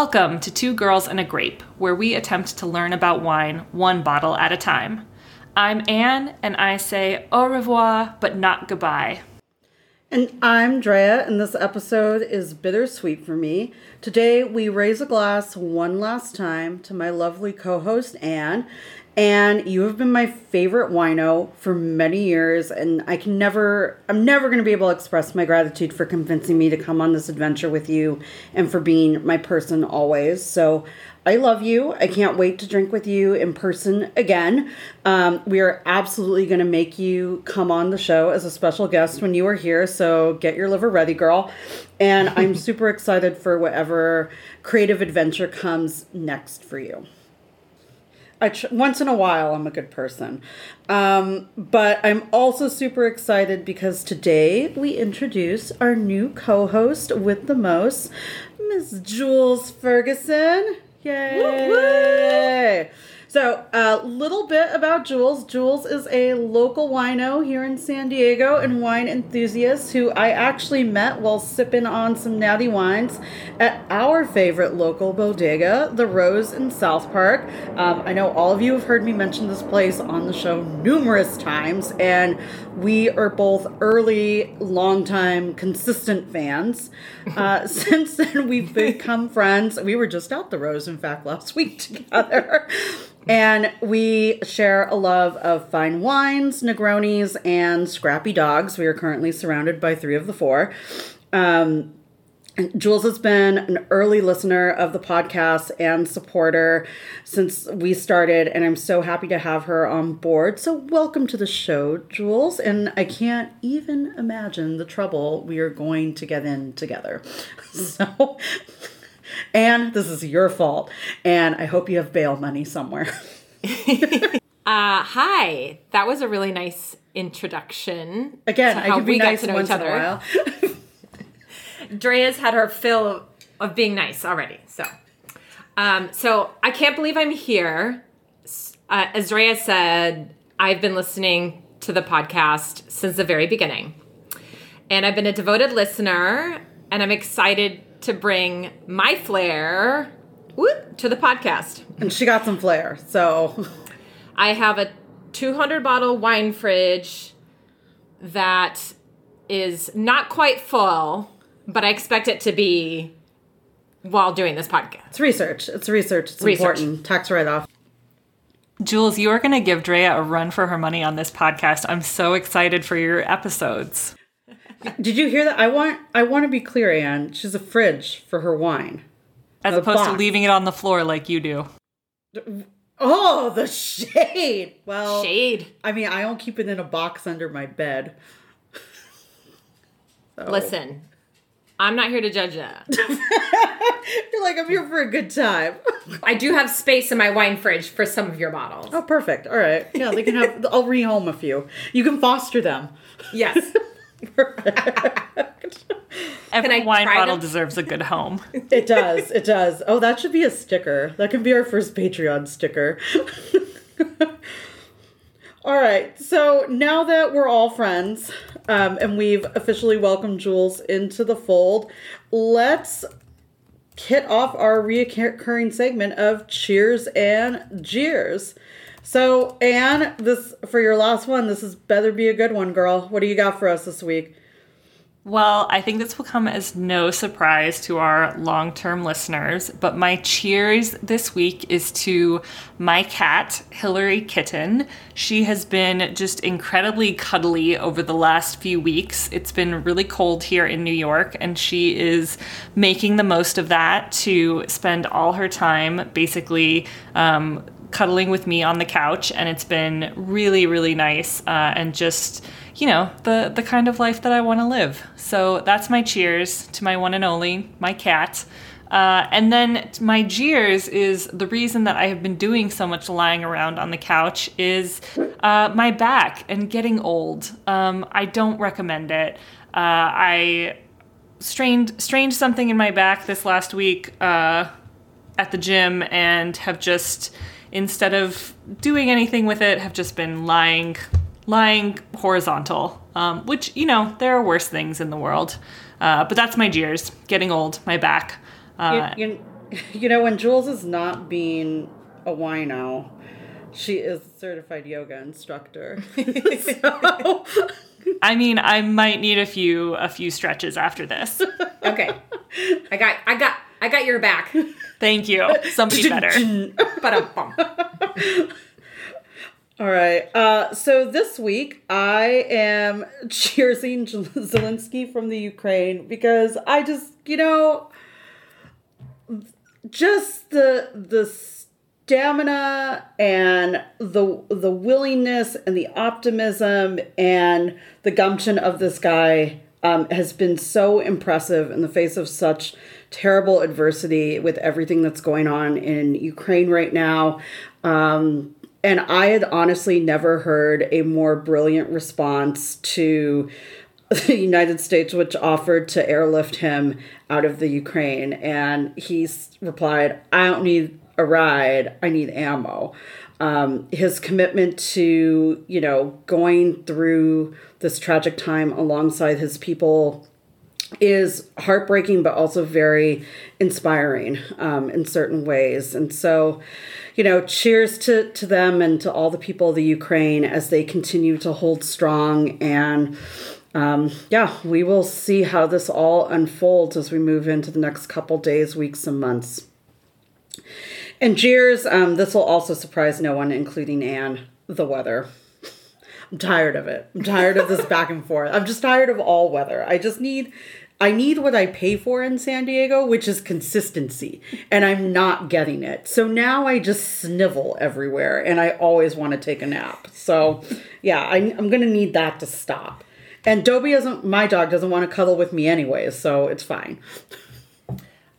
Welcome to Two Girls and a Grape, where we attempt to learn about wine one bottle at a time. I'm Anne, and I say au revoir, but not goodbye. And I'm Drea, and this episode is bittersweet for me. Today, we raise a glass one last time to my lovely co host, Anne. And you have been my favorite wino for many years, and I can never, I'm never going to be able to express my gratitude for convincing me to come on this adventure with you and for being my person always. So I love you. I can't wait to drink with you in person again. Um, we are absolutely going to make you come on the show as a special guest when you are here. So get your liver ready, girl. And I'm super excited for whatever creative adventure comes next for you. I tr- once in a while I'm a good person. Um, but I'm also super excited because today we introduce our new co-host with the most, Miss Jules Ferguson. Yay! So, a little bit about Jules. Jules is a local wino here in San Diego and wine enthusiast who I actually met while sipping on some natty wines at our favorite local bodega, The Rose in South Park. Um, I know all of you have heard me mention this place on the show numerous times, and we are both early, long-time, consistent fans. Uh, since then, we've become friends. We were just out The Rose, in fact, last week together. And we share a love of fine wines, Negronis, and scrappy dogs. We are currently surrounded by three of the four. Um, Jules has been an early listener of the podcast and supporter since we started, and I'm so happy to have her on board. So, welcome to the show, Jules. And I can't even imagine the trouble we are going to get in together. So, and this is your fault. And I hope you have bail money somewhere. uh, hi. That was a really nice introduction. Again, I can be nice once in a while. Drea's had her fill of being nice already. So, um, so I can't believe I'm here. Uh, as Drea said, I've been listening to the podcast since the very beginning, and I've been a devoted listener. And I'm excited to bring my flair whoop, to the podcast. And she got some flair. So I have a 200 bottle wine fridge that is not quite full, but I expect it to be while doing this podcast. It's research. It's research. It's research. important. Tax write off. Jules, you are going to give Drea a run for her money on this podcast. I'm so excited for your episodes. Did you hear that? I want I want to be clear, Anne. She's a fridge for her wine. As opposed box. to leaving it on the floor like you do. Oh, the shade. Well, shade. I mean, I don't keep it in a box under my bed. so. Listen, I'm not here to judge that. You're like, I'm here for a good time. I do have space in my wine fridge for some of your bottles. Oh, perfect. All right. Yeah, they can have, I'll rehome a few. You can foster them. Yes. Every wine bottle them? deserves a good home. It does. It does. Oh, that should be a sticker. That can be our first Patreon sticker. all right. So now that we're all friends um, and we've officially welcomed Jules into the fold, let's hit off our reoccurring segment of cheers and jeers. So, Anne, this for your last one, this is better be a good one, girl. What do you got for us this week? Well, I think this will come as no surprise to our long term listeners, but my cheers this week is to my cat, Hillary Kitten. She has been just incredibly cuddly over the last few weeks. It's been really cold here in New York, and she is making the most of that to spend all her time basically um, cuddling with me on the couch, and it's been really, really nice uh, and just you know the the kind of life that I want to live. So that's my cheers to my one and only, my cat. Uh, and then my jeers is the reason that I have been doing so much lying around on the couch is uh, my back and getting old. Um, I don't recommend it. Uh, I strained strained something in my back this last week uh, at the gym and have just instead of doing anything with it, have just been lying, lying horizontal. Um, which you know there are worse things in the world, uh, but that's my jeers. Getting old, my back. Uh, you, you, You know, when Jules is not being a wino, she is a certified yoga instructor. so, I mean, I might need a few a few stretches after this. Okay. I got I got I got your back. Thank you. Somebody better. But a bump. all right. Uh, so this week I am cheersing Zelensky from the Ukraine because I just, you know, just the the stamina and the the willingness and the optimism and the gumption of this guy um, has been so impressive in the face of such terrible adversity with everything that's going on in Ukraine right now. Um, and I had honestly never heard a more brilliant response to the United States, which offered to airlift him out of the Ukraine. And he replied, I don't need a ride, I need ammo. Um, his commitment to, you know, going through this tragic time alongside his people is heartbreaking, but also very inspiring um, in certain ways. And so, you know, cheers to, to them and to all the people of the Ukraine as they continue to hold strong. And um, yeah, we will see how this all unfolds as we move into the next couple days, weeks, and months. And cheers um, this will also surprise no one, including Anne, the weather. I'm tired of it. I'm tired of this back and forth. I'm just tired of all weather. I just need I need what I pay for in San Diego, which is consistency, and I'm not getting it. So now I just snivel everywhere and I always want to take a nap. So, yeah, I, am going to need that to stop. And Dobie doesn't, my dog doesn't want to cuddle with me anyways, so it's fine.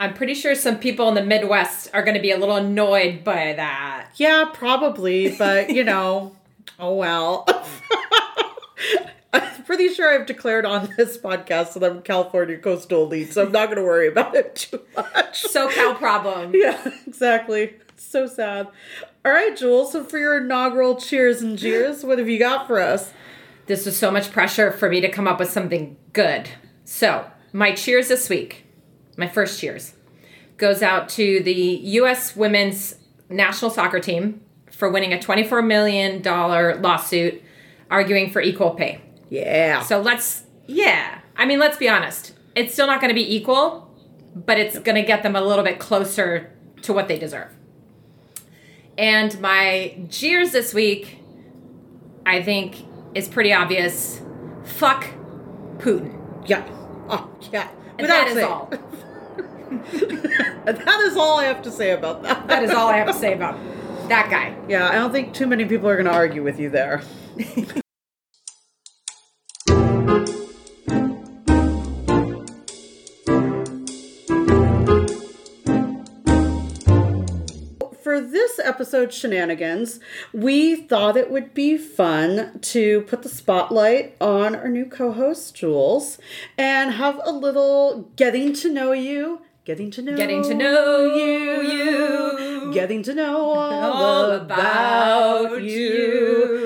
I'm pretty sure some people in the Midwest are going to be a little annoyed by that. Yeah, probably, but you know, oh well. Pretty sure I've declared on this podcast that I'm California coastal elite, so I'm not going to worry about it too much. SoCal problem. Yeah, exactly. It's so sad. All right, Jules. So for your inaugural cheers and jeers, what have you got for us? This was so much pressure for me to come up with something good. So my cheers this week, my first cheers, goes out to the U.S. Women's National Soccer Team for winning a $24 million lawsuit arguing for equal pay. Yeah. So let's, yeah. I mean, let's be honest. It's still not going to be equal, but it's going to get them a little bit closer to what they deserve. And my jeers this week, I think, is pretty obvious. Fuck Putin. Yeah. Oh, yeah. And that is all. that is all I have to say about that. That is all I have to say about that guy. Yeah, I don't think too many people are going to argue with you there. for this episode shenanigans we thought it would be fun to put the spotlight on our new co-host jules and have a little getting to know you getting to know Getting to know you, you. getting to know all, All about, about you. you.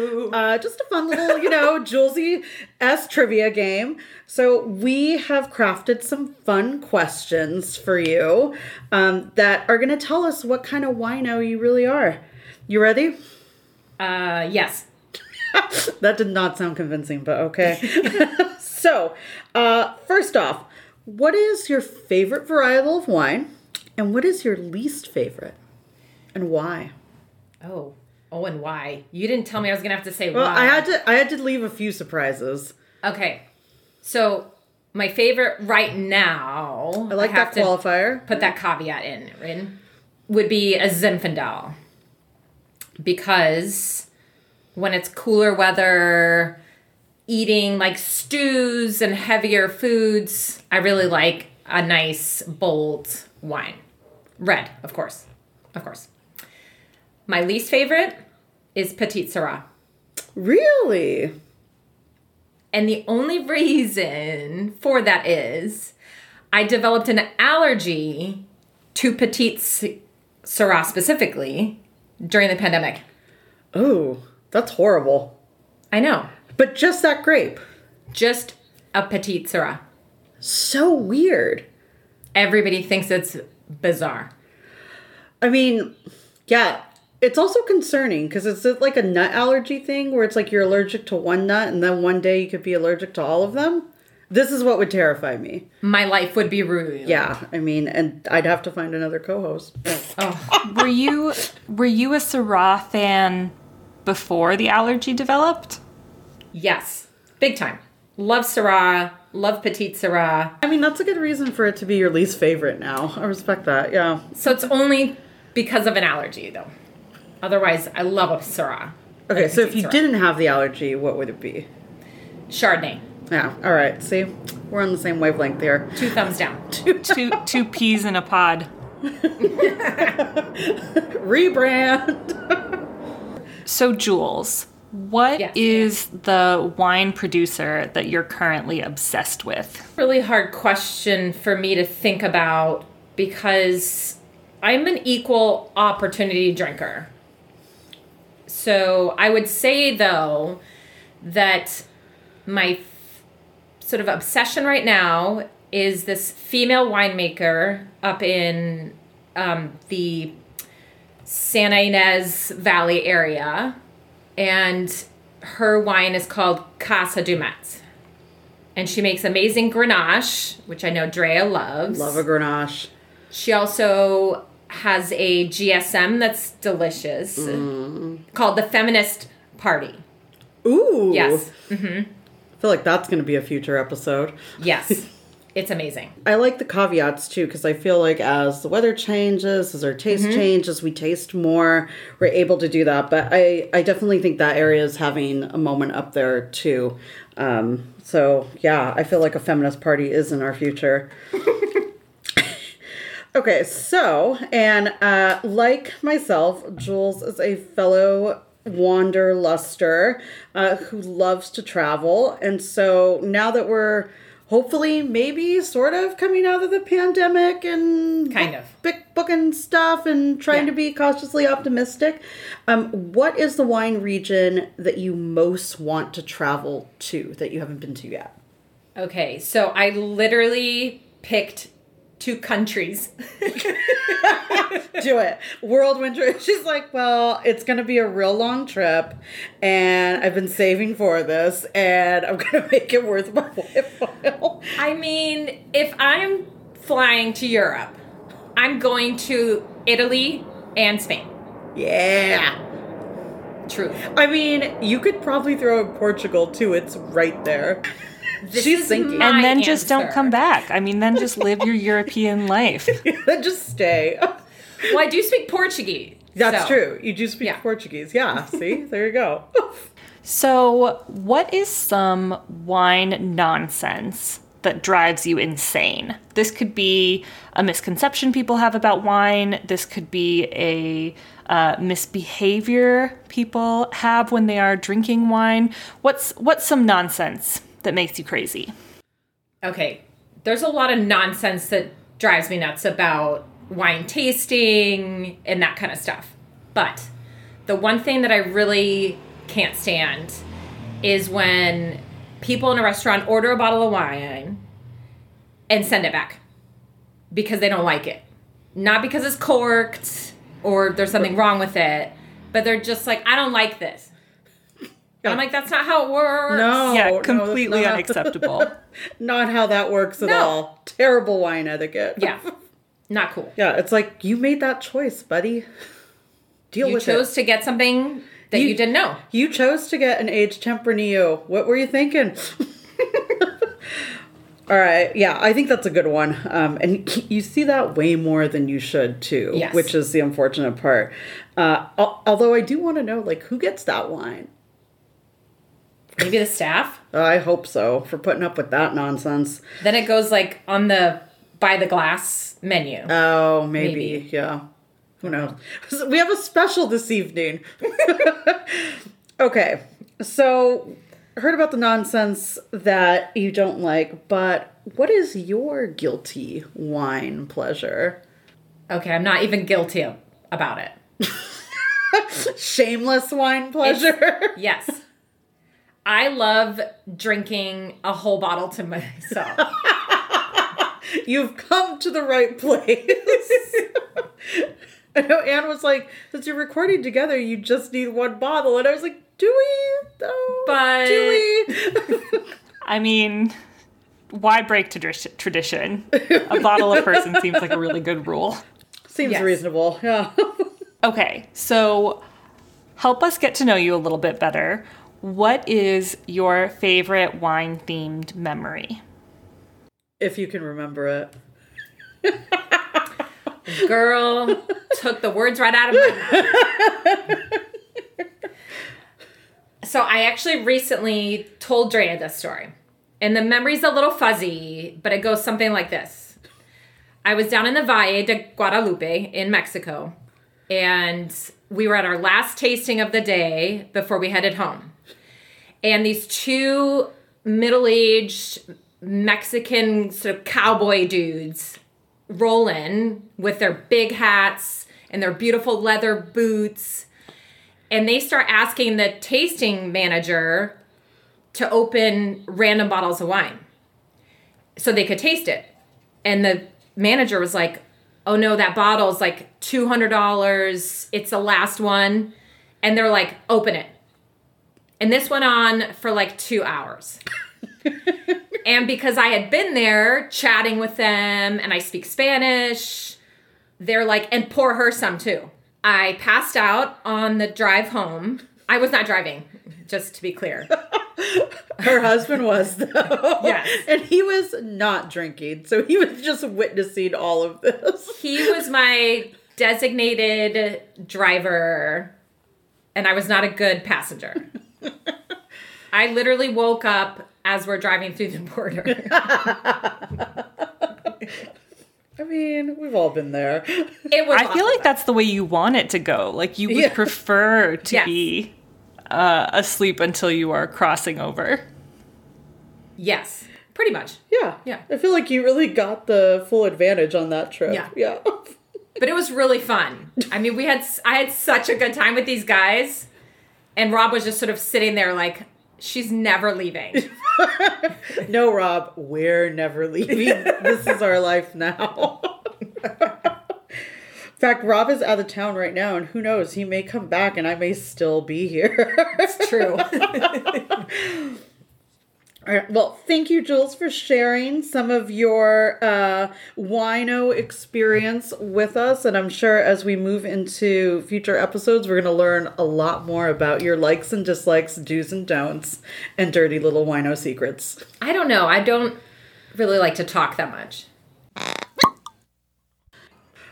Uh, just a fun little, you know, Julesy S trivia game. So we have crafted some fun questions for you um, that are going to tell us what kind of wino you really are. You ready? Uh, yes. that did not sound convincing, but okay. so, uh, first off, what is your favorite varietal of wine, and what is your least favorite, and why? Oh. Oh, and why? You didn't tell me I was gonna have to say why. Well, why. I had to. I had to leave a few surprises. Okay. So my favorite right now. I like have that qualifier. put that caveat in, in would be a Zinfandel. Because when it's cooler weather, eating like stews and heavier foods, I really like a nice bold wine. Red, of course. Of course. My least favorite is Petite Syrah. Really? And the only reason for that is I developed an allergy to Petite Syrah specifically during the pandemic. Oh, that's horrible. I know. But just that grape. Just a Petite Syrah. So weird. Everybody thinks it's bizarre. I mean, yeah, it's also concerning because it's uh, like a nut allergy thing where it's like you're allergic to one nut and then one day you could be allergic to all of them. This is what would terrify me. My life would be ruined. Yeah, I mean, and I'd have to find another co-host. Oh, Were you were you a Syrah fan before the allergy developed? yes. Big time. Love Syrah. Love Petite Syrah. I mean, that's a good reason for it to be your least favorite now. I respect that. Yeah. So it's only because of an allergy, though. Otherwise, I love a Syrah. Okay, so if you Syrah. didn't have the allergy, what would it be? Chardonnay. Yeah. All right. See, we're on the same wavelength here. Two thumbs down. Two two peas in a pod. Rebrand. So Jules, what Yes. is the wine producer that you're currently obsessed with? really hard question for me to think about because I'm an equal opportunity drinker. So I would say though that my f- sort of obsession right now is this female winemaker up in um, the Santa Ynez Valley area, and her wine is called Casa Dumetz. And she makes amazing Grenache, which I know Drea loves. Love a Grenache. She also has a GSM that's delicious called the Feminist Party. Ooh. Yes. I feel like that's going to be a future episode. Yes. it's amazing. I like the caveats too because I feel like as the weather changes, as our taste changes, we taste more. We're able to do that, but I I definitely think that area is having a moment up there too. Um, so yeah, I feel like a feminist party is in our future. Okay, so, and uh, like myself, Jules is a fellow wanderluster uh, who loves to travel. And so now that we're hopefully maybe sort of coming out of the pandemic and Kind of. book, booking stuff and trying Yeah. to be cautiously optimistic, um, what is the wine region that you most want to travel to that you haven't been to yet? Okay, so I literally picked two countries. do it. World winter. She's like, well, it's gonna be a real long trip, and I've been saving for this, and I'm gonna make it worth my while. I mean, if I'm flying to Europe, I'm going to Italy and Spain. yeah. True. I mean, you could probably throw in Portugal too. It's right there. This She's is thinking. and then just don't come back. I mean, then just live your European life. Just stay. Well, I do speak Portuguese. That's so- true. You do speak Yeah. Portuguese. Yeah. See, there you go. So, what is some wine nonsense that drives you insane? This could be a misconception people have about wine. This could be a uh, misbehavior people have when they are drinking wine. What's what's some nonsense that makes you crazy? Okay, there's a lot of nonsense that drives me nuts about wine tasting and that kind of stuff. But the one thing that I really can't stand is when people in a restaurant order a bottle of wine and send it back because they don't like it. Not because it's corked or there's something wrong with it, but they're just like, I don't like this. And I'm like, that's not how it works. No. yeah, no, completely not- unacceptable. Not how that works at No. all. Terrible wine etiquette. Yeah, not cool. Yeah, it's like you made that choice, buddy. Deal You with it. You chose it. to get something that you, You- didn't know. You chose to get an aged Tempranillo. What were you thinking? All right, yeah, I think that's a good one. Um, and you see that way more than you should too, Yes. which is the unfortunate part. Uh, al- although I do want to know, like, who gets that wine? Maybe the staff. I hope so for putting up with that nonsense. Then it goes like on the by the glass menu. Oh, maybe, Maybe. yeah. Who knows? We have a special this evening. okay, so heard about the nonsense that you don't like, but what is your guilty wine pleasure? okay, I'm not even guilty about it. Shameless wine pleasure. Yes. I love drinking a whole bottle to myself. You've come to the right place. I know Anne was like, since you're recording together, you just need one bottle. And I was like, do we though? But- do we? I mean, why break tradi- tradition? A bottle a person seems like a really good rule. Seems Yes. reasonable. Yeah. Okay, so help us get to know you a little bit better. What is your favorite wine themed memory? if you can remember it. Girl took the words right out of my mouth. so I actually recently told Drea this story. And the memory's a little fuzzy, but it goes something like this. I was down in the Valle de Guadalupe in Mexico, and we were at our last tasting of the day before we headed home. And these two middle aged Mexican sort of cowboy dudes roll in with their big hats and their beautiful leather boots. And they start asking the tasting manager to open random bottles of wine so they could taste it. And the manager was like, Oh no, that bottle's like $200. It's the last one. And they're like, Open it. And this went on for like two hours. and because I had been there chatting with them and I speak Spanish, they're like, and pour her some too. I passed out on the drive home. I was not driving, just to be clear. Her husband was though. Yes. And he was not drinking. So he was just witnessing all of this. He was my designated driver, and I was not a good passenger. I literally woke up as we're driving through the border. I mean, we've all been there. It was I feel like that's the way you want it to go. Like you would Yeah. prefer to Yes. be uh, asleep until you are crossing over. yes, pretty much. Yeah. Yeah. I feel like you really got the full advantage on that trip. Yeah. Yeah. but it was really fun. I mean, we had I had such a good time with these guys, and Rob was just sort of sitting there like she's never leaving. no, Rob, we're never leaving. this is our life now. In fact, Rob is out of town right now, and who knows, he may come back and I may still be here. It's true. All right. Well, thank you, Jules, for sharing some of your uh, wino experience with us. And I'm sure as we move into future episodes, we're going to learn a lot more about your likes and dislikes, do's and don'ts, and dirty little wino secrets. I don't know. I don't really like to talk that much.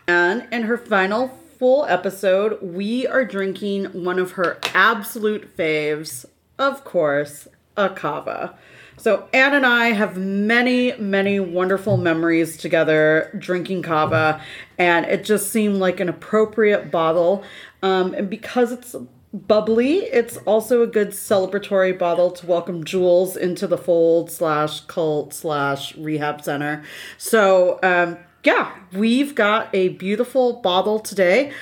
And in her final full episode, we are drinking one of her absolute faves, of course, a cava. So Anne and I have many, many wonderful memories together drinking cava, and it just seemed like an appropriate bottle. Um, and because it's bubbly, it's also a good celebratory bottle to welcome Jules into the fold slash cult slash rehab center. So um, yeah, we've got a beautiful bottle today.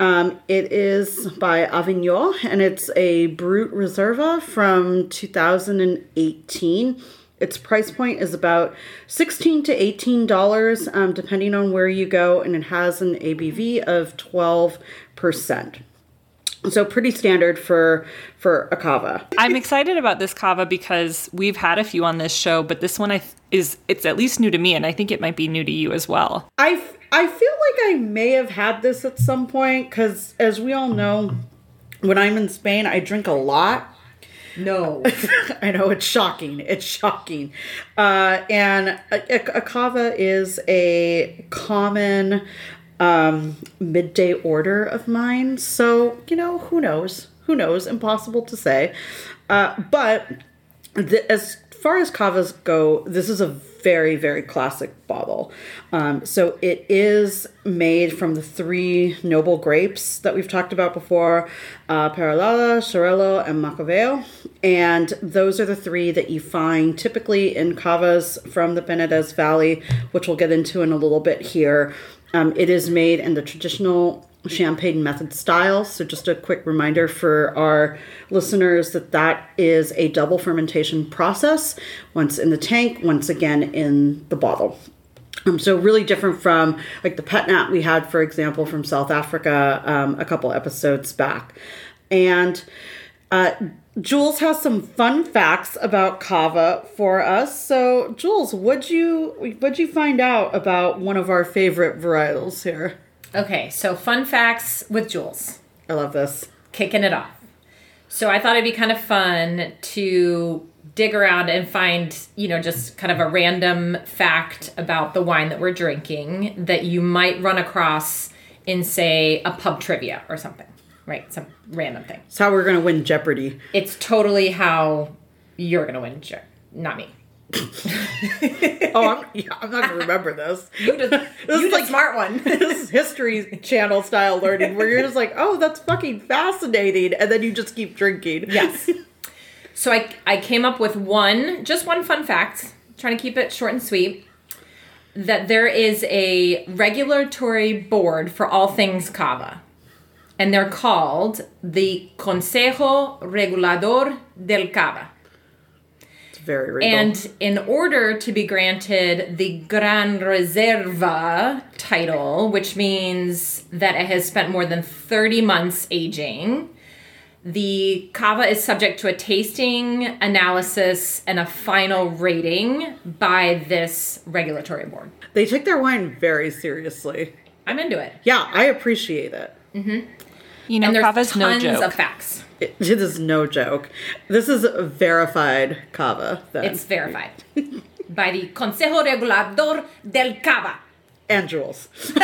Um, it is by Avignon and it's a Brut Reserva from 2018. Its price point is about 16 to 18 dollars, um, depending on where you go, and it has an ABV of 12 percent. So pretty standard for for a cava. I'm excited about this cava because we've had a few on this show, but this one I th- is it's at least new to me, and I think it might be new to you as well. I, f- I feel like I may have had this at some point because, as we all know, when I'm in Spain, I drink a lot. No. I know it's shocking. It's shocking. Uh, and a, a, a cava is a common um, midday order of mine. So, you know, who knows? Who knows? Impossible to say. Uh, but the, as far as cavas go, this is a very, very classic bottle. Um, so it is made from the three noble grapes that we've talked about before uh, Parellada, Xarel-lo, and Macabeo. And those are the three that you find typically in cavas from the Penedès Valley, which we'll get into in a little bit here. Um, it is made in the traditional champagne method style. So, just a quick reminder for our listeners that that is a double fermentation process once in the tank, once again in the bottle. Um, so really different from like the pet nat we had, for example, from South Africa um, a couple episodes back. And uh, Jules has some fun facts about cava for us. So Jules, what'd you what'd you find out about one of our favorite varietals here? Okay, so fun facts with Jules. I love this. Kicking it off. So I thought it'd be kind of fun to dig around and find, you know, just kind of a random fact about the wine that we're drinking that you might run across in, say, a pub trivia or something, right? Some random thing. It's how we're gonna win Jeopardy. It's totally how you're to win, Je- not me. Oh, I'm, yeah, I'm not gonna remember this. You the, This you is like- smart one. this is history channel style learning where you're just like, oh, that's fucking fascinating, and then you just keep drinking. Yes. So I I came up with one, just one fun fact, trying to keep it short and sweet. That there is a regulatory board for all things cava. And they're called the Consejo Regulador del Cava. It's very regal. And in order to be granted the Gran Reserva title, which means that it has spent more than 30 months aging, the cava is subject to a tasting analysis and a final rating by this regulatory board. they take their wine very seriously. I'm into it. Yeah, I appreciate it. Mm-hmm. You know, And there's cava's no tons joke. of facts. It, it is no joke. This is verified cava. Then. It's verified by the Consejo Regulador del Cava. and Jules.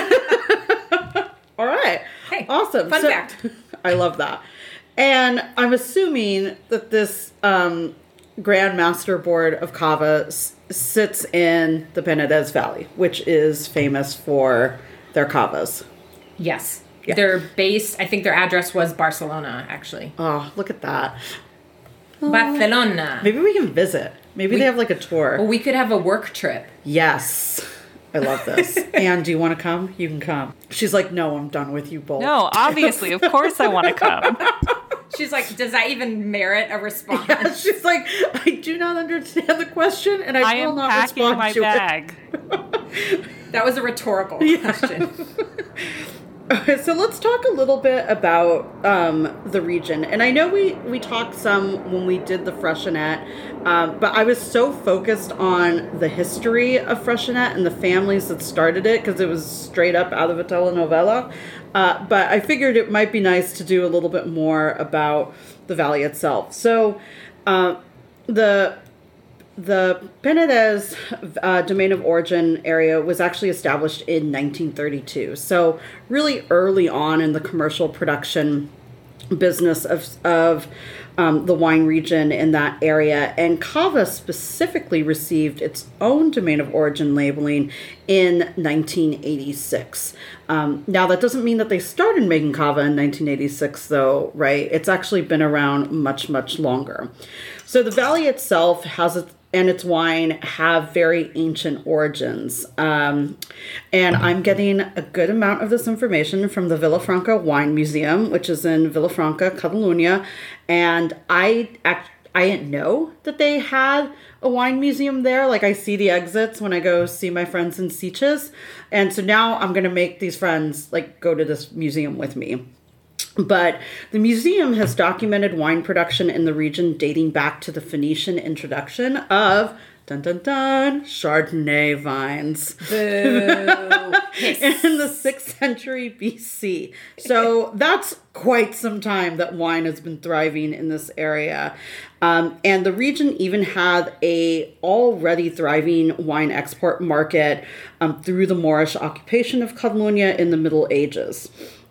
All right. Hey, awesome. fun fact. I love that. And I'm assuming that this um, Grand Master Board of Cava s- sits in the Penedès Valley, which is famous for their cavas. Yes. Yeah. They're based, I think their address was Barcelona, actually. Oh, look at that. Oh. Barcelona. Maybe we can visit. Maybe they have like a tour. Well, we could have a work trip. Yes. I love this. and do you want to come? You can come. She's like, no, I'm done with you both. No, obviously, of course I want to come. She's like, does that even merit a response? She's like, I do not understand the question, and I, I will am not packing respond my to bag. that was a rhetorical question. so let's talk a little bit about um, the region. And I know we we talked some when we did the Freixenet, um, but I was so focused on the history of Freixenet and the families that started it because it was straight up out of a telenovela. Uh, but I figured it might be nice to do a little bit more about the valley itself. So uh, the the Penedès uh, domain of origin area was actually established in 1932. So, really early on in the commercial production business of, of um, the wine region in that area. And Cava specifically received its own domain of origin labeling in 1986. Um, now, that doesn't mean that they started making Cava in 1986, though, right? It's actually been around much, much longer. So, the valley itself has and its wine have very ancient origins. Um, and I'm getting a good amount of this information from the Villafranca Wine Museum, which is in Villafranca, Catalonia. And I act- I didn't know that they had a wine museum there. Like I see the exits when I go see my friends in Sitges. And so now I'm to make these friends like go to this museum with me. But the museum has documented wine production in the region dating back to the Phoenician introduction of dun dun dun Chardonnay vines in the 6th century BC. So that's quite some time that wine has been thriving in this area. Um, and the region even had a already thriving wine export market um, through the Moorish occupation of Catalonia in the Middle Ages.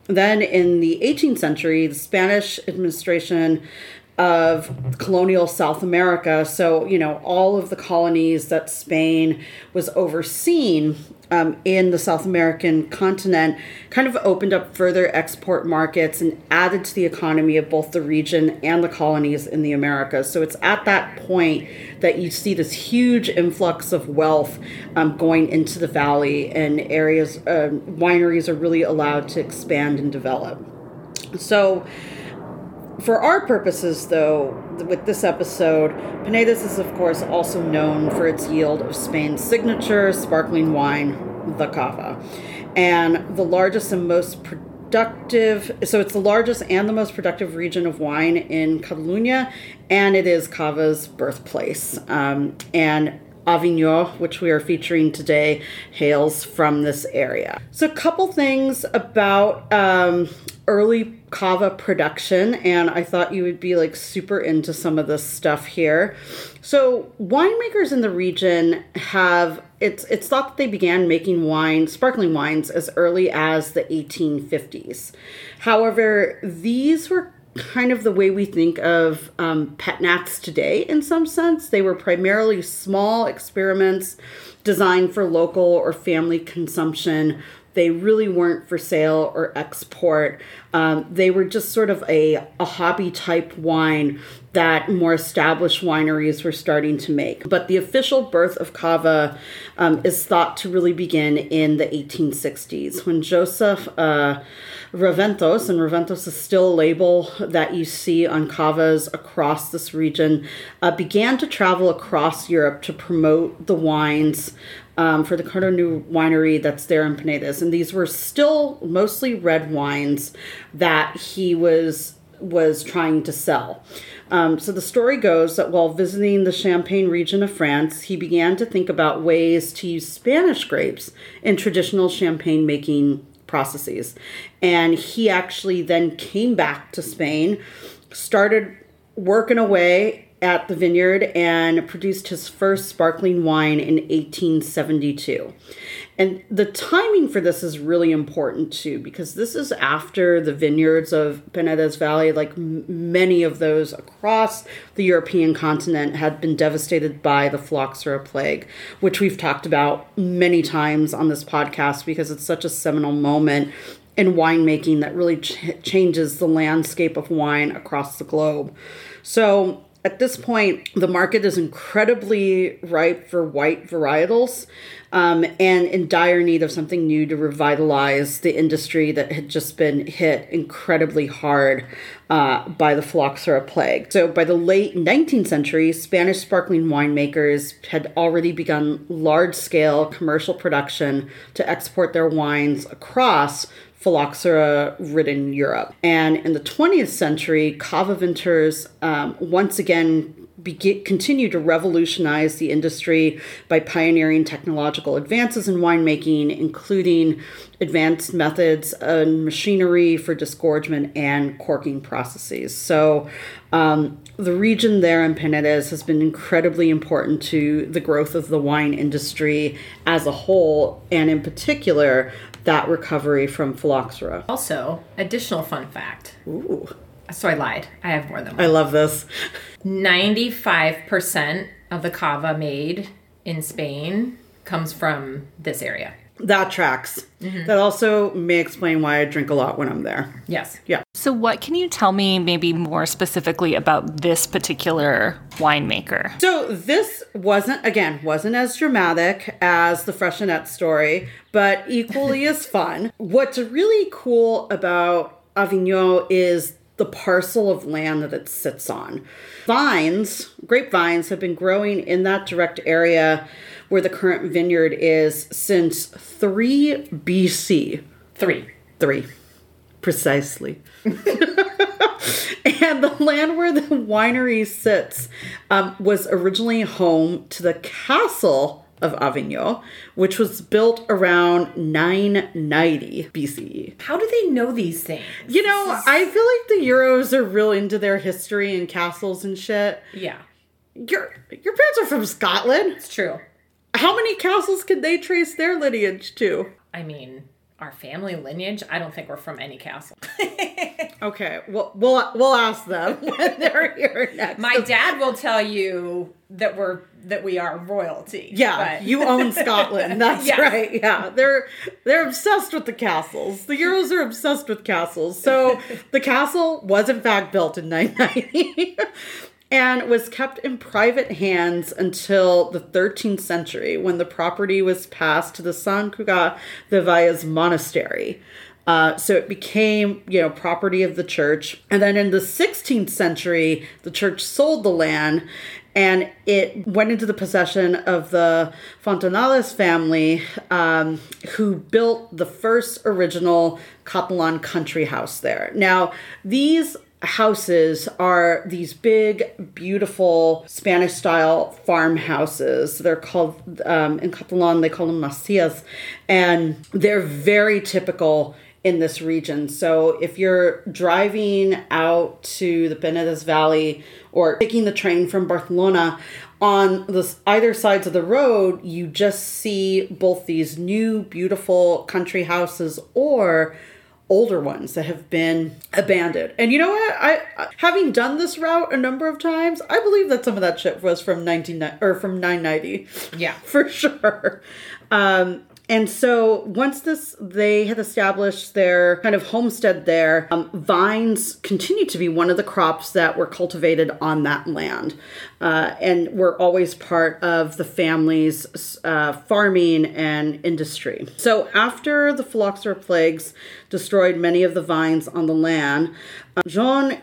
Then in the 18th century, the Spanish administration of colonial South America, so, you know, all of the colonies that Spain was overseeing um, in the South American continent kind of opened up further export markets and added to the economy of both the region and the colonies in the Americas. So it's at that point that you see this huge influx of wealth um, going into the valley, and areas, uh, wineries are really allowed to expand and develop. So, for our purposes, though, with this episode, Penedès is, of course, also known for its yield of Spain's signature sparkling wine, the cava, and the largest and most productive. So it's the largest and the most productive region of wine in Catalonia, and it is cava's birthplace. Um, and Avignon, which we are featuring today, hails from this area. So, a couple things about um, early cava production, and I thought you would be like super into some of this stuff here. So, winemakers in the region have it's it's thought that they began making wine, sparkling wines, as early as the 1850s. However, these were kind of the way we think of um, pet nats today in some sense. They were primarily small experiments designed for local or family consumption. They really weren't for sale or export. Um, they were just sort of a, a hobby type wine that more established wineries were starting to make. But the official birth of cava um, is thought to really begin in the 1860s when Joseph. Uh, Raventós, and Raventós is still a label that you see on cavas across this region, uh, began to travel across Europe to promote the wines um, for the Codorníu winery that's there in Penedès. And these were still mostly red wines that he was was trying to sell. Um, so the story goes that while visiting the Champagne region of France, he began to think about ways to use Spanish grapes in traditional champagne making processes. And he actually then came back to Spain, started working away at the vineyard, and produced his first sparkling wine in 1872. And the timing for this is really important too, because this is after the vineyards of Penedès Valley, like many of those across the European continent, had been devastated by the phylloxera plague, which we've talked about many times on this podcast because it's such a seminal moment in winemaking that really ch- changes the landscape of wine across the globe. So at this point, the market is incredibly ripe for white varietals um, and in dire need of something new to revitalize the industry that had just been hit incredibly hard uh, by the phylloxera plague. So, by the late 19th century, Spanish sparkling winemakers had already begun large scale commercial production to export their wines across phylloxera ridden Europe. And in the 20th century, cava vintners um, once again begin, continue to revolutionize the industry by pioneering technological advances in winemaking, including advanced methods and machinery for disgorgement and corking processes. So, um, the region there in Penedès has been incredibly important to the growth of the wine industry as a whole, and in particular, that recovery from phylloxera. Also, additional fun fact. Ooh. So I lied. I have more than one. I love this. 95% of the cava made in Spain comes from this area. That tracks. Mm-hmm. That also may explain why I drink a lot when I'm there. Yes. Yeah. So, what can you tell me maybe more specifically about this particular winemaker? So this wasn't again wasn't as dramatic as the Freixenet story, but equally as fun. What's really cool about Avignon is the parcel of land that it sits on. Vines, grapevines, have been growing in that direct area where the current vineyard is since 3 BC. Three. 3. Precisely. and the land where the winery sits um, was originally home to the castle of Avignon, which was built around 990 BCE. How do they know these things? You know, I feel like the Euros are real into their history and castles and shit. Yeah, Your your parents are from Scotland. it's true. How many castles could they trace their lineage to? I mean, our family lineage, I don't think we're from any castle. Okay, well, we'll we'll ask them when they're here next. My dad will tell you that we're that we are royalty. Yeah, but- you own Scotland. That's Yes. right. Yeah, they're they're obsessed with the castles. The Euros are obsessed with castles. So the castle was in fact built in 990 and was kept in private hands until the 13th century when the property was passed to the San Cugat de Valles monastery. Uh, so it became, you know, property of the church. And then in the 16th century, the church sold the land and it went into the possession of the Fontanales family, um, who built the first original Catalan country house there. Now, these houses are these big, beautiful Spanish style farmhouses. They're called, um, in Catalan, they call them macias, and they're very typical in this region. So if you're driving out to the Penedès Valley or taking the train from Barcelona, on the either sides of the road, you just see both these new, beautiful country houses or older ones that have been abandoned. And you know what? I having done this route a number of times, I believe that some of that shit was from 19 or from 990. Yeah. For sure. Um and so once this they had established their kind of homestead there um, vines continued to be one of the crops that were cultivated on that land uh, and were always part of the family's uh, farming and industry. So after the phylloxera plagues destroyed many of the vines on the land uh, jean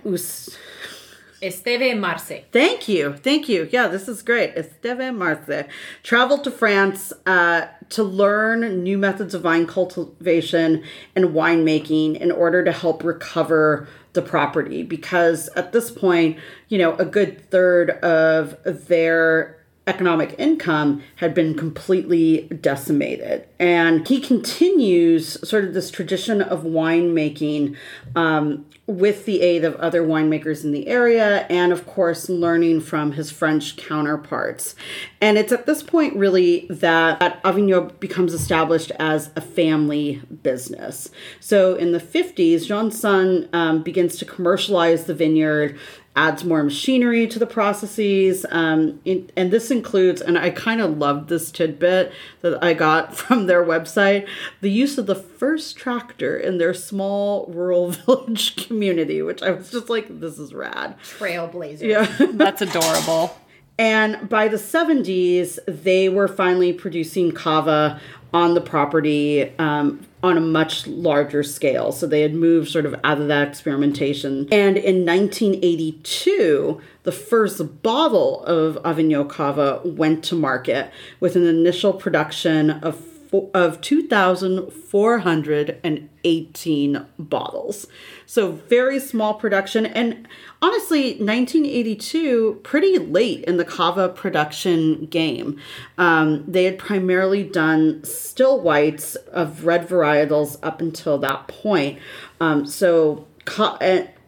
Esteve Marce. Thank you. Thank you. Yeah, this is great. Esteve Marce traveled to France uh, to learn new methods of vine cultivation and winemaking in order to help recover the property because at this point, you know, a good third of their economic income had been completely decimated. And he continues sort of this tradition of winemaking um, with the aid of other winemakers in the area and, of course, learning from his French counterparts. And it's at this point, really, that, that Avinyó becomes established as a family business. So in the 50s, Jean's son um, begins to commercialize the vineyard adds more machinery to the processes. Um, in, and this includes, and I kind of loved this tidbit that I got from their website the use of the first tractor in their small rural village community, which I was just like, this is rad. Trailblazer. Yeah. That's adorable. And by the 70s, they were finally producing cava on the property um, on a much larger scale. So they had moved sort of out of that experimentation. And in 1982, the first bottle of Avinyó Cava went to market with an initial production of of 2,418 bottles. So very small production. And honestly, 1982, pretty late in the Cava production game. Um, they had primarily done still whites of red varietals up until that point. Um, so,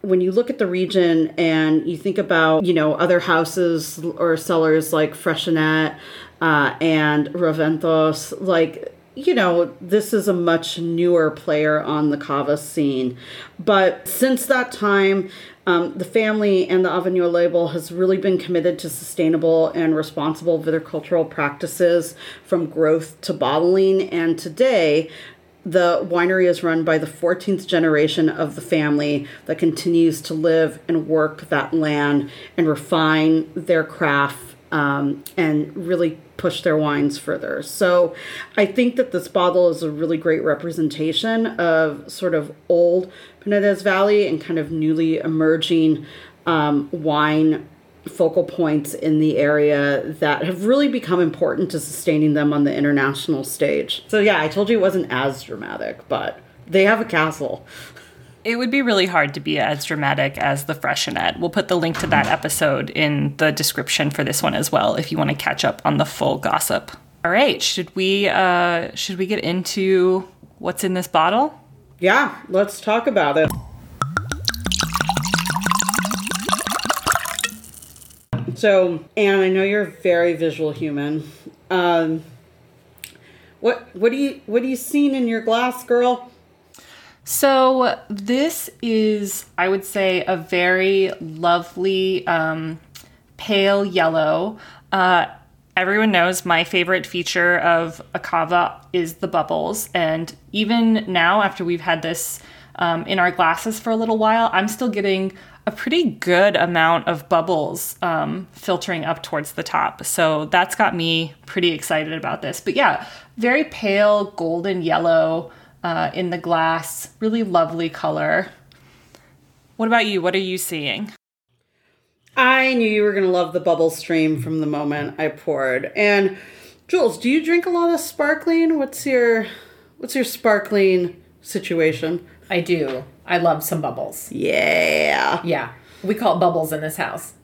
when you look at the region and you think about, you know, other houses or cellars like Freixenet uh, and Raventós, like you know, this is a much newer player on the Cava scene. But since that time, um, the family and the Avinyó label has really been committed to sustainable and responsible viticultural practices from growth to bottling. And today, the winery is run by the 14th generation of the family that continues to live and work that land and refine their craft um, and really push their wines further. So I think that this bottle is a really great representation of sort of old Penedès Valley and kind of newly emerging um, wine focal points in the area that have really become important to sustaining them on the international stage. So yeah, I told you it wasn't as dramatic, but they have a castle. It would be really hard to be as dramatic as the Freixenet. We'll put the link to that episode in the description for this one as well if you want to catch up on the full gossip. All right, should we uh should we get into what's in this bottle? Yeah, let's talk about it. So, Anne, I know you're a very visual human. Um, what what do you what are you seeing in your glass, girl? So this is, I would say, a very lovely um, pale yellow. Uh, everyone knows my favorite feature of a is the bubbles, and even now, after we've had this um, in our glasses for a little while, I'm still getting a pretty good amount of bubbles um, filtering up towards the top. So that's got me pretty excited about this. But yeah, very pale golden yellow uh, in the glass. Really lovely color. What about you? What are you seeing? I knew you were going to love the bubble stream from the moment I poured. And Jules, do you drink a lot of sparkling? What's your what's your sparkling situation? I do. I love some bubbles. Yeah. Yeah. We call it bubbles in this house.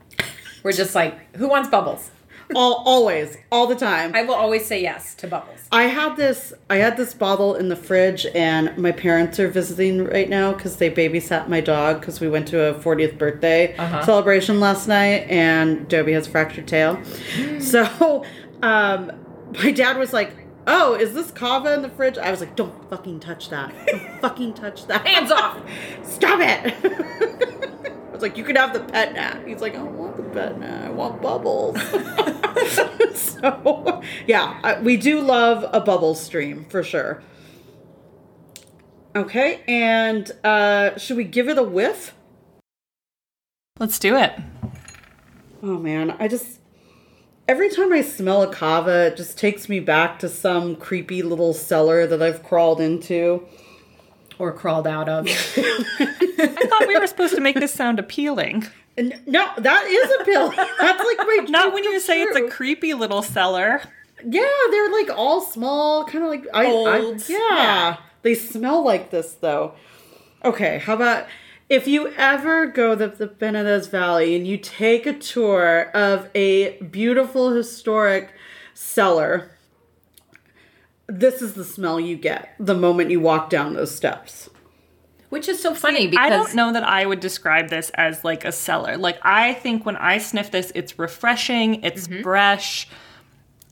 We're just like, who wants bubbles? All always, all the time. I will always say yes to bubbles. I had this I had this bottle in the fridge and my parents are visiting right now cuz they babysat my dog cuz we went to a 40th birthday Uh-huh. celebration last night and Dobie has a fractured tail. so um my dad was like, "Oh, is this cava in the fridge?" I was like, "Don't fucking touch that. Don't fucking touch that. Hands off. Stop it." I was like, "You can have the pet nat." He's like, "I don't want the pet nat. I want bubbles." so, yeah, we do love a bubble stream for sure. Okay, and uh, should we give it a whiff? Let's do it. Oh man, I just every time I smell a cava, it just takes me back to some creepy little cellar that I've crawled into. Or crawled out of. I thought we were supposed to make this sound appealing. No, that is a pill. That's like my Not when you say it's a creepy little cellar. Yeah, they're like all small, kind of like I, I Old. yeah. Yeah. They smell like this though. Okay, how about if you ever go to the Penedès Valley and you take a tour of a beautiful historic cellar, this is the smell you get the moment you walk down those steps. Which is so funny because I don't know that I would describe this as like a cellar. Like I think when I sniff this, it's refreshing, it's Mm-hmm. fresh.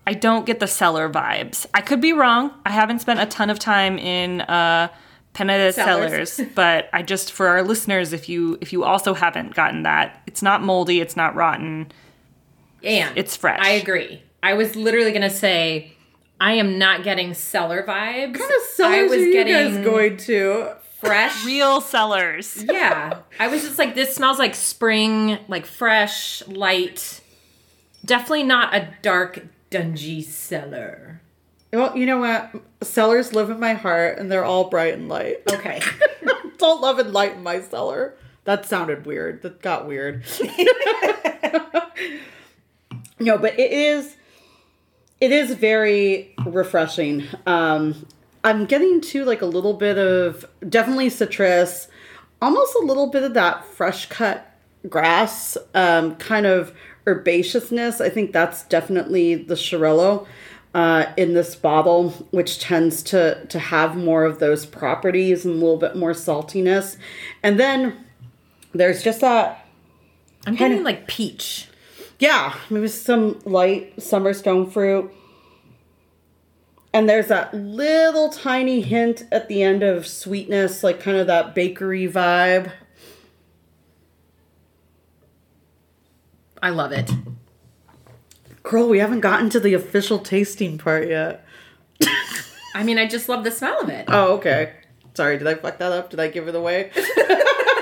I don't get the cellar vibes. I could be wrong. I haven't spent a ton of time in uh Penedès Cellars. cellars, but I just for our listeners, if you if you also haven't gotten that, it's not moldy, it's not rotten. and It's fresh. I agree. I was literally gonna say I am not getting cellar vibes. What kind of cellars are you guys going to? fresh. Real cellars. yeah. I was just like, this smells like spring, like fresh, light. Definitely not a dark, dungy cellar. Well, you know what? Cellars live in my heart and they're all bright and light. Okay. It's all love and light in my cellar. That sounded weird. That got weird. no, but it is it is very refreshing. Um I'm getting to like a little bit of definitely citrus, almost a little bit of that fresh cut grass, um, kind of herbaceousness. I think that's definitely the Xarel-lo uh, in this bottle, which tends to to have more of those properties and a little bit more saltiness. And then there's just that I'm getting like peach. Yeah, maybe some light summer stone fruit. And there's that little tiny hint at the end of sweetness, like kind of that bakery vibe. I love it. Girl, we haven't gotten to the official tasting part yet. I mean, I just love the smell of it. Oh, okay. Sorry, did I fuck that up? Did I give it away?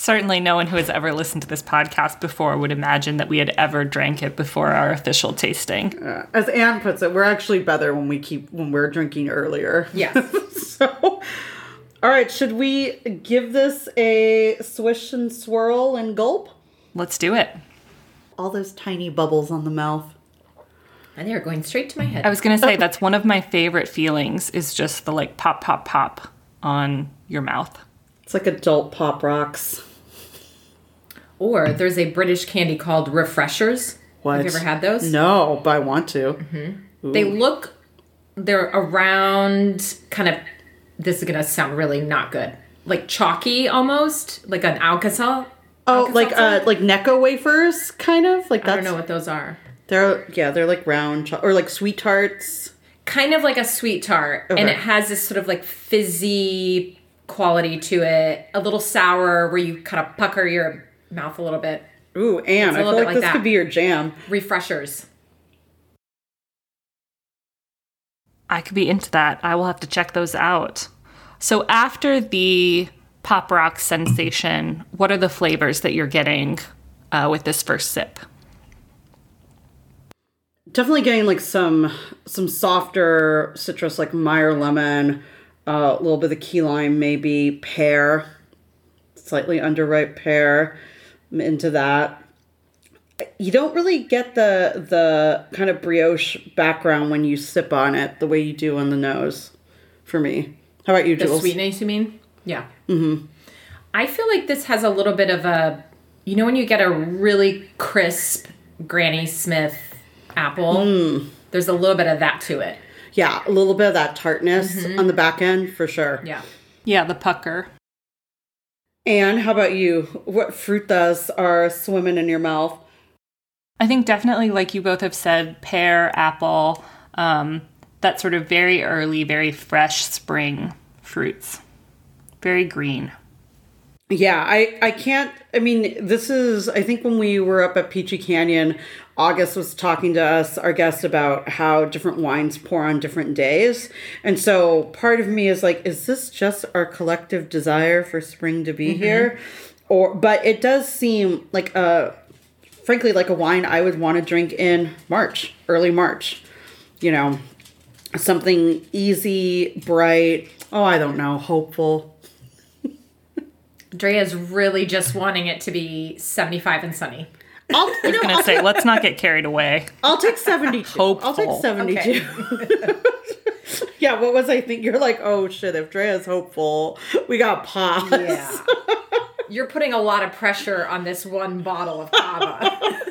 Certainly, no one who has ever listened to this podcast before would imagine that we had ever drank it before our official tasting. Uh, as Anne puts it, we're actually better when we keep when we're drinking earlier. Yes. so, all right, should we give this a swish and swirl and gulp? Let's do it. All those tiny bubbles on the mouth. And they're going straight to my head. I was gonna say that's one of my favorite feelings is just the like pop, pop, pop on your mouth. It's like adult pop rocks. Or there's a British candy called Refreshers. What? Have you ever had those? No, but I want to. They look, they're around kind of, this is going to sound really not good. Like chalky almost, like an Alka-Seltzer. Oh, like uh, like Necco wafers, kind of like I don't know what those are. They're yeah, they're like round or like sweet tarts. Kind of like a sweet tart, and it has this sort of like fizzy quality to it, a little sour where you kind of pucker your mouth a little bit. Ooh, Anne, a I feel like, like this that. could be your jam. Refreshers. I could be into that. I will have to check those out. So after the pop rock sensation, what are the flavors that you're getting uh, with this first sip? Definitely getting like some some softer citrus like Meyer lemon, uh, a little bit of key lime, maybe pear, slightly underripe pear. I'm into that. You don't really get the the kind of brioche background when you sip on it the way you do on the nose. For me, how about you, Jules? The sweetness, you mean? Yeah. Mm-hmm. I feel like this has a little bit of a, you know, when you get a really crisp Granny Smith apple, Mm. there's a little bit of that to it. Yeah, a little bit of that tartness on the back end for sure. Yeah. Yeah, the pucker. And how about you? What frutas are swimming in your mouth? I think definitely, like you both have said, pear, apple, um, that sort of very early, very fresh spring fruits. Very green. Yeah, I I can't. I mean, this is. I think when we were up at Peachy Canyon, August was talking to us, our guest, about how different wines pour on different days, and so part of me is like, is this just our collective desire for spring to be mm-hmm. here, or? But it does seem like a, frankly, like a wine I would want to drink in March, early March, you know, something easy, bright. Oh, I don't know, hopeful. Drea's really just wanting it to be 75 and sunny. I'll, you know, I'm I'll gonna say, let's not get carried away. I'll take 72. I'll take Hopeful. 72. yeah, what was I thinking? You're like, oh shit, if Drea's hopeful, we got pause. Yeah. You're putting a lot of pressure on this one bottle of cava.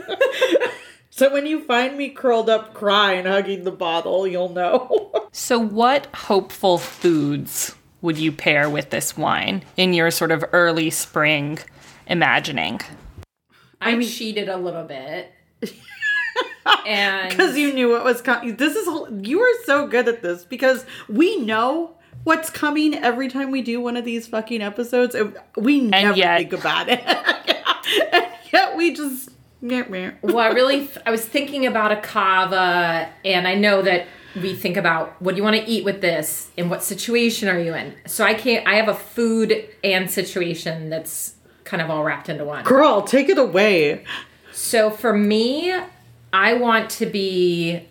So when you find me curled up crying, hugging the bottle, you'll know. So, what hopeful foods would you pair with this wine in your sort of early spring imagining? I, cheated a little bit. and Because you knew what was coming. This is, you are so good at this because we know what's coming every time we do one of these fucking episodes. and We never yet- think about it. and yet we just. meh, meh. well, I really, I was thinking about a cava, and I know that we think about what do you want to eat with this, and what situation are you in. So I can't. I have a food and situation that's kind of all wrapped into one. Girl, take it away. So for me, I want to be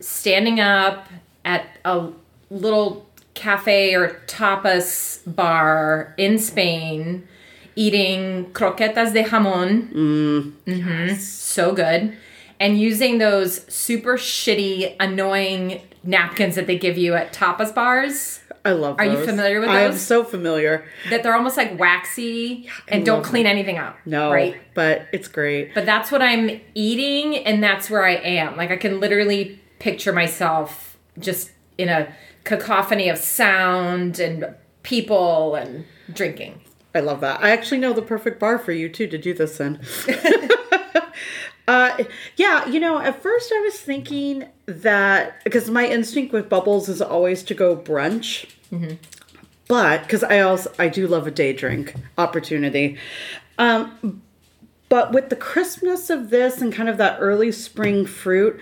standing up at a little cafe or tapas bar in Spain, eating croquetas de jamon. Mm. Yes. So good. And using those super shitty, annoying napkins that they give you at tapas bars I love Are you familiar with those? I am so familiar. that they're almost like waxy and don't clean anything up. No, Right? but it's great. But that's what I'm eating, and that's where I am. Like I can literally picture myself just in a cacophony of sound and people and drinking. I love that. I actually know the perfect bar for you too to do this in. uh, yeah, you know, at first I was thinking that because my instinct with bubbles is always to go brunch. But because I also I do love a day drink opportunity. Um, but with the crispness of this and kind of that early spring fruit,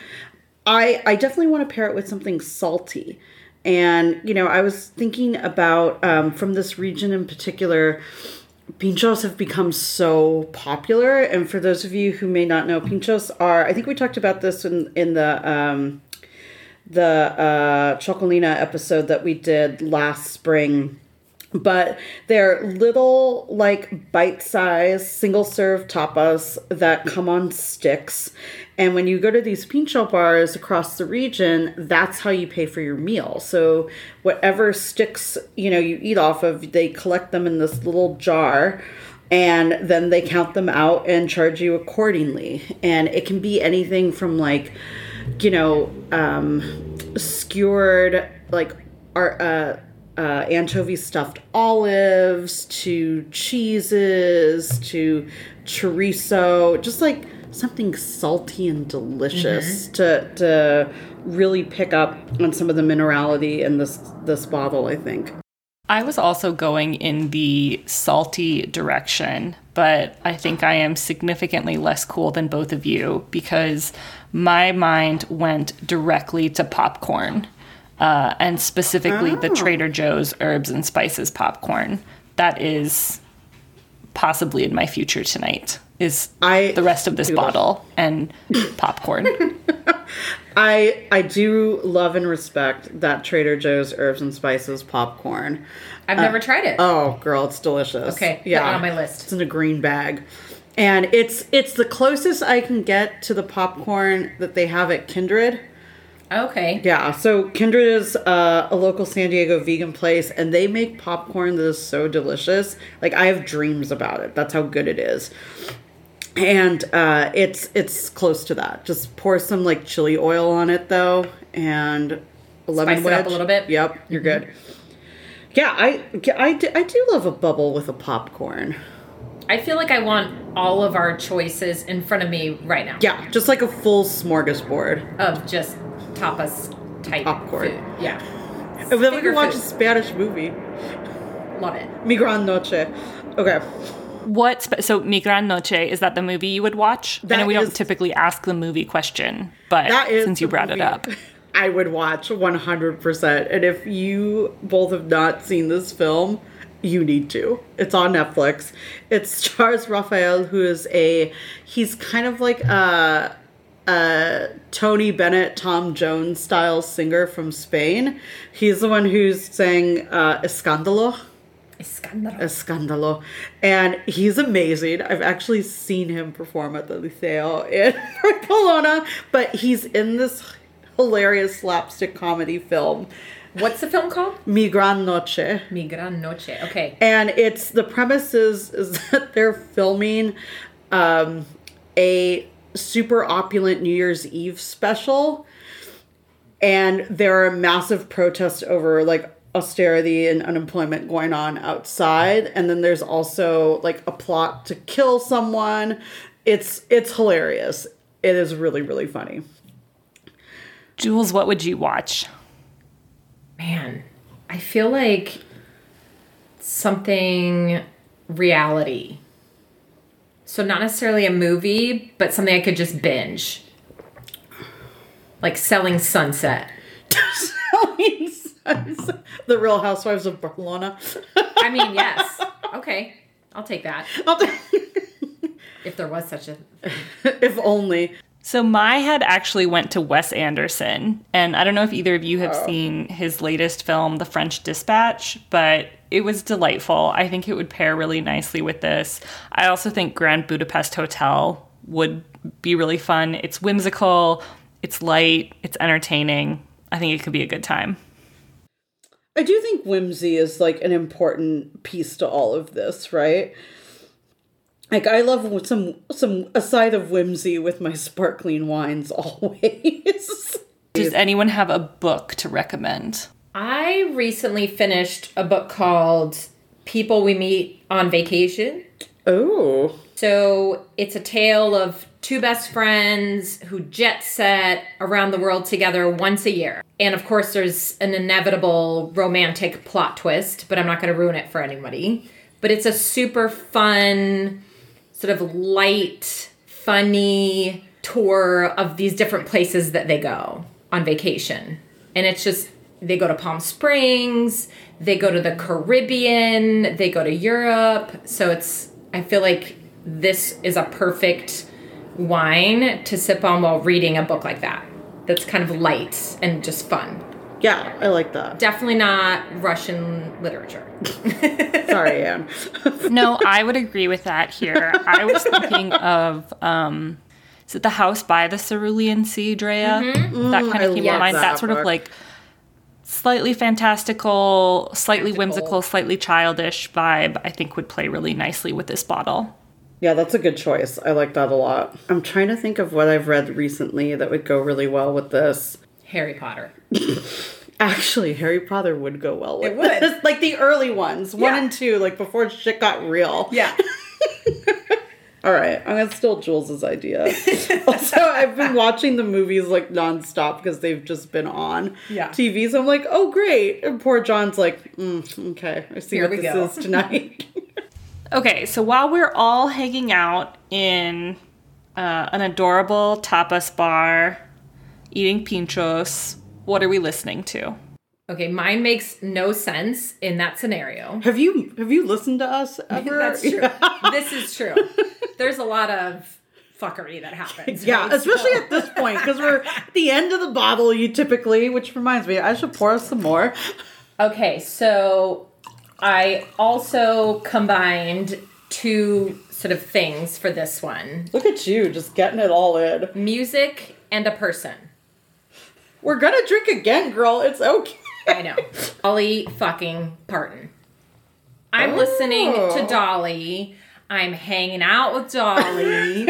I I definitely want to pair it with something salty. And you know, I was thinking about um, from this region in particular, pinchos have become so popular. And for those of you who may not know, pinchos are I think we talked about this in in the um, the uh, Txakolina episode that we did last spring. But they're little, like bite sized, single serve tapas that come on sticks. And when you go to these pincho bars across the region, that's how you pay for your meal. So, whatever sticks you know you eat off of, they collect them in this little jar and then they count them out and charge you accordingly. And it can be anything from like you know, um, skewered like our uh, uh, anchovy stuffed olives to cheeses to chorizo, just like something salty and delicious to to really pick up on some of the minerality in this this bottle. I think. I was also going in the salty direction, but I think I am significantly less cool than both of you because my mind went directly to popcorn, uh, and specifically the Oh. Trader Joe's herbs and spices popcorn. That is possibly in my future tonight. Is I the rest of this do love- bottle and popcorn. I I do love and respect that Trader Joe's herbs and spices popcorn. I've never tried it. Oh, girl, it's delicious. Okay, yeah, on my list. It's in a green bag. And it's it's the closest I can get to the popcorn that they have at Kindred. okay. Yeah, so Kindred is uh, a local San Diego vegan place, and they make popcorn that is so delicious. Like I have dreams about it. That's how good it is. And uh, it's it's close to that. Just pour some like chili oil on it though, and a lemon Spice it up a little bit. Yep, you're good. Yeah, I, I, do- I do love a bubble with a popcorn. I feel like I want all of our choices in front of me right now. Yeah, just like a full smorgasbord. Of just tapas type Popcorn. food. Yeah. And then we can watch food. a Spanish movie. Love it. Mi gran noche. Okay. What? Spe- so, Mi Gran Noche is that the movie you would watch? I know That we don't typically ask the movie question, but That is since you brought it up, I would watch 100%. And if you both have not seen this film, you need to. It's on Netflix. It stars Raphael, who is a he's kind of like a a Tony Bennett, Tom Jones style singer from Spain. He's the one who's sang uh, Escándalo. Escándalo. Escándalo. And he's amazing. I've actually seen him perform at the Liceo in Barcelona, but he's in this hilarious slapstick comedy film, What's the film called? Mi Gran Noche. Mi Gran Noche. Okay. And it's the premise is, is that they're filming um, a super opulent New Year's Eve special. And there are massive protests over like austerity and unemployment going on outside. And then there's also like a plot to kill someone. It's it's hilarious. It is really, really funny. Jules, what would you watch? Man, I feel like something reality. So not necessarily a movie, but something I could just binge. Like Selling Sunset. the Real Housewives of Barcelona. I mean, yes. Okay. I'll take that. I'll t- If there was such a if only. So my head actually went to Wes Anderson, and I don't know if either of you have oh. seen his latest film, The French Dispatch, but it was delightful. I think it would pair really nicely with this. I also think Grand Budapest Hotel would be really fun. It's whimsical, it's light, it's entertaining. I think it could be a good time. I do think whimsy is like an important piece to all of this, right? Like I love some some a side of whimsy with my sparkling wines always. Does anyone have a book to recommend? I recently finished a book called People We Meet on Vacation. Oh, So it's a tale of two best friends who jet set around the world together once a year. And of course, there's an inevitable romantic plot twist, but I'm not going to ruin it for anybody. But it's a super fun, sort of light, funny tour of these different places that they go on vacation. And it's just, they go to Palm Springs, they go to the Caribbean, they go to Europe. So it's, I feel like this is a perfect wine to sip on while reading a book like that. That's kind of light and just fun. yeah, I like that. Definitely not Russian literature. Sorry, Anne. no, I would agree with that here. I was thinking of um is it the house by the Cerulean Sea, Drea? That kind Mm, of came to mind. that That sort book. of like slightly fantastical, slightly Practical. whimsical, slightly childish vibe, I think would play really nicely with this bottle. Yeah, that's a good choice. I like that a lot. I'm trying to think of what I've read recently that would go really well with this. Harry Potter. Actually, Harry Potter would go well with It would. this. Like the early ones, one and two, like before shit got real. Yeah. All right, I'm gonna steal Jules's idea. also, I've been watching the movies like nonstop because they've just been on Yeah. TV. So I'm like, oh great, and poor John's like, mm, okay, I see Here what we this go. is tonight. Okay, so while we're all hanging out in uh, an adorable tapas bar, eating pinchos, what are we listening to? Okay, mine makes no sense in that scenario. have you have you listened to us ever? That's true. this is true. There's a lot of fuckery that happens. Yeah, right? especially So- at this point because we're at the end of the bottle. You typically, which reminds me, I should pour us some more. Okay, so I also combined two sort of things for this one Look at you, just getting it all in. music and a person. We're gonna drink again, girl. It's okay. I know. Dolly fucking Parton. I'm oh. listening Oh. to Dolly. I'm hanging out with Dolly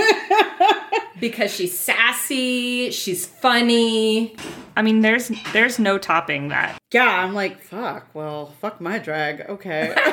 because she's sassy, she's funny. I mean, there's there's no topping that. Yeah, I'm like, fuck. Well, fuck my drag. Okay.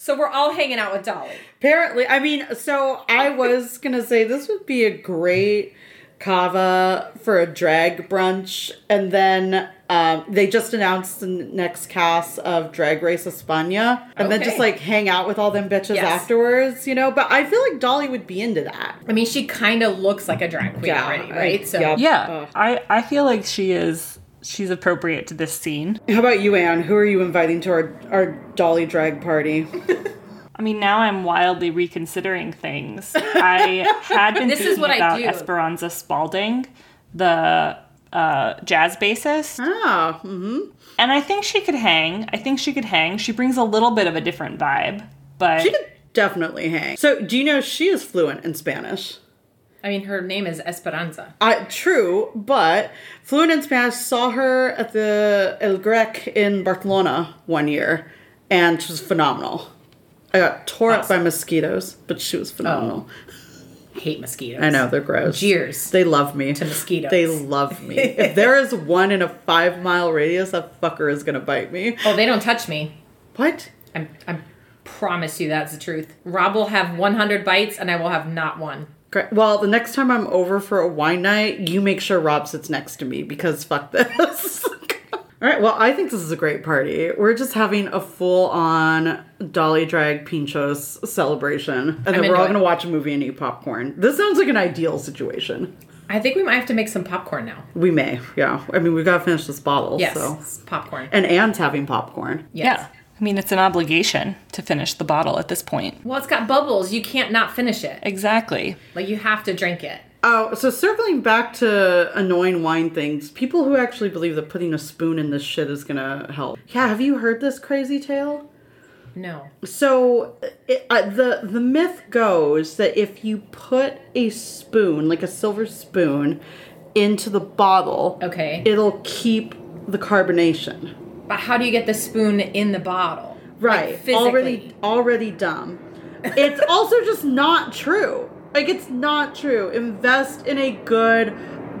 So we're all hanging out with Dolly. Apparently, I mean, so I was gonna say this would be a great cava for a drag brunch, and then um, they just announced the next cast of Drag Race España, and then just like hang out with all them bitches Yes. afterwards, you know. But I feel like Dolly would be into that. I mean, she kind of looks like a drag queen Yeah, already, I- right? so yeah. Yeah, I I feel like she is she's appropriate to this scene. How about you, Anne? Who are you inviting to our our Dolly drag party? I mean, now I'm wildly reconsidering things. I had been This is thinking what I about do. Esperanza Spalding, the uh, jazz bassist, Ah, mm-hmm. and I think she could hang. I think she could hang. She brings a little bit of a different vibe, but she could definitely hang. So, do you know she is fluent in Spanish? I mean, her name is Esperanza. Uh, true, but fluent in Spanish saw her at the El Grec in Barcelona one year, and she was phenomenal. I got tore up by mosquitoes, but she was phenomenal. Oh, hate mosquitoes. I know they're gross. Cheers. They love me. To mosquitoes. They love me. if there is one in a five mile radius, that fucker is gonna bite me. Oh, they don't touch me. What? I'm, I promise you that's the truth. Rob will have 100 bites and I will have not one. Great. Well, the next time I'm over for a wine night, you make sure Rob sits next to me because fuck this. all right. Well, I think this is a great party. We're just having a full on Dolly Drag Pinchos celebration, and then I'm we're all gonna watch a movie and eat popcorn. This sounds like an ideal situation. I think we might have to make some popcorn now. We may, yeah. I mean, we gotta finish this bottle. Yes, So. popcorn. And Anne's having popcorn. Yes. yeah. I mean, it's an obligation to finish the bottle at this point. Well, it's got bubbles. You can't not finish it. Exactly. Like you have to drink it. Oh, so circling back to annoying wine things, people who actually believe that putting a spoon in this shit is gonna help. Yeah, have you heard this crazy tale? No. So it, uh, the the myth goes that if you put a spoon, like a silver spoon, into the bottle, Okay. it'll keep the carbonation. But how do you get the spoon in the bottle? Right. Like, already already dumb. It's also just not true. Like it's not true. Invest in a good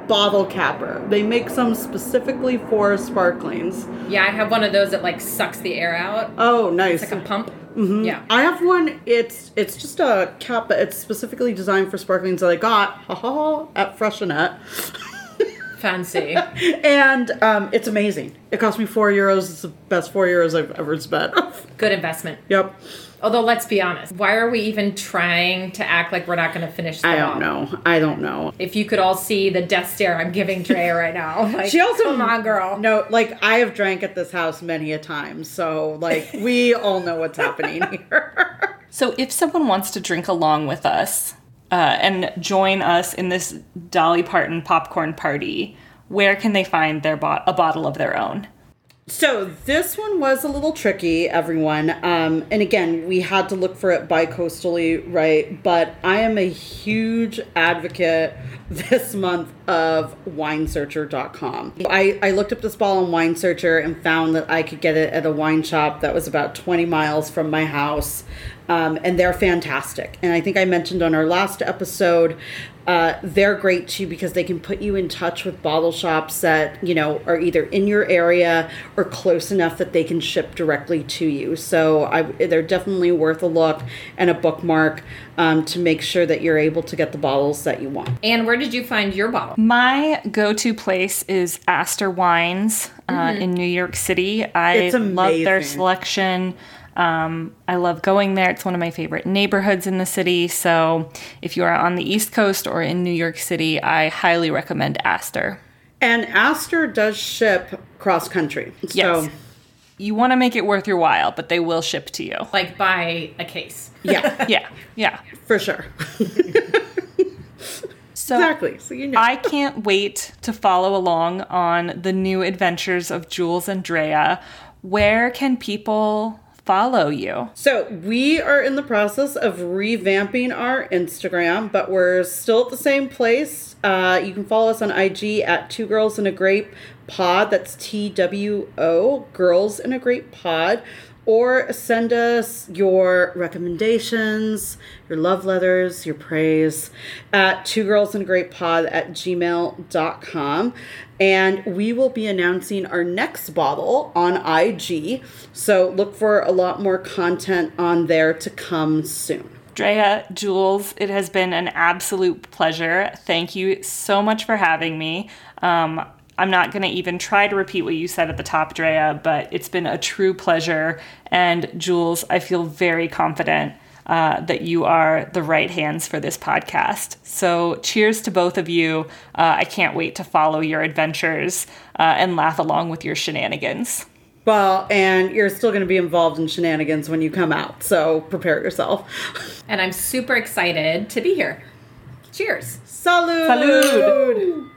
bottle capper. They make some specifically for sparklings. Yeah, I have one of those that like sucks the air out. Oh, nice. It's like a pump. Mm-hmm. Yeah. I have one. It's it's just a cap, but it's specifically designed for sparklings that I got ha, ha, ha, at Freixenet, Fancy. and um, it's amazing. It cost me four euros. It's the best four euros I've ever spent. Good investment. yep. Although let's be honest, why are we even trying to act like we're not going to finish the I don't bottle? know. I don't know. If you could all see the death stare I'm giving Drea right now. Like, She also come on, girl. No, like I have drank at this house many a time, so like we all know what's happening here. So, if someone wants to drink along with us uh, and join us in this Dolly Parton popcorn party, where can they find their bot- a bottle of their own? So this one was a little tricky, everyone. Um, and again, we had to look for it bi-coastally, right? But I am a huge advocate this month of winesearcher.com. I, I looked up this ball on Wine Searcher and found that I could get it at a wine shop that was about 20 miles from my house. Um, and they're fantastic. And I think I mentioned on our last episode, uh, they're great too because they can put you in touch with bottle shops that you know are either in your area or close enough that they can ship directly to you. So I, they're definitely worth a look and a bookmark um, to make sure that you're able to get the bottles that you want. And where did you find your bottle? My go to place is Astor Wines uh, in New York City. I It's love their selection. Um, I love going there. It's one of my favorite neighborhoods in the city. So, if you are on the East Coast or in New York City, I highly recommend Astor. And Astor does ship cross country. Yes. You want to make it worth your while, but they will ship to you. Like buy a case. Yeah, Yeah, yeah. for sure. So exactly. So you know. I can't wait to follow along on the new adventures of Jules and Drea. Where can people follow you? So we are in the process of revamping our Instagram, but we're still at the same place. Uh, you can follow us on IG at Two Girls in a Grape Pod. That's T W O Girls in a Grape Pod. Or send us your recommendations, your love letters, your praise at two girls in a grape pod at gmail.com. And we will be announcing our next bottle on IG. So look for a lot more content on there to come soon. Drea, Jules, it has been an absolute pleasure. Thank you so much for having me. Um, I'm not going to even try to repeat what you said at the top, Drea, but it's been a true pleasure. And Jules, I feel very confident uh, that you are the right hands for this podcast. So, cheers to both of you. Uh, I can't wait to follow your adventures uh, and laugh along with your shenanigans. Well, and you're still going to be involved in shenanigans when you come out. So prepare yourself. And I'm super excited to be here. Cheers. Salud! Salud!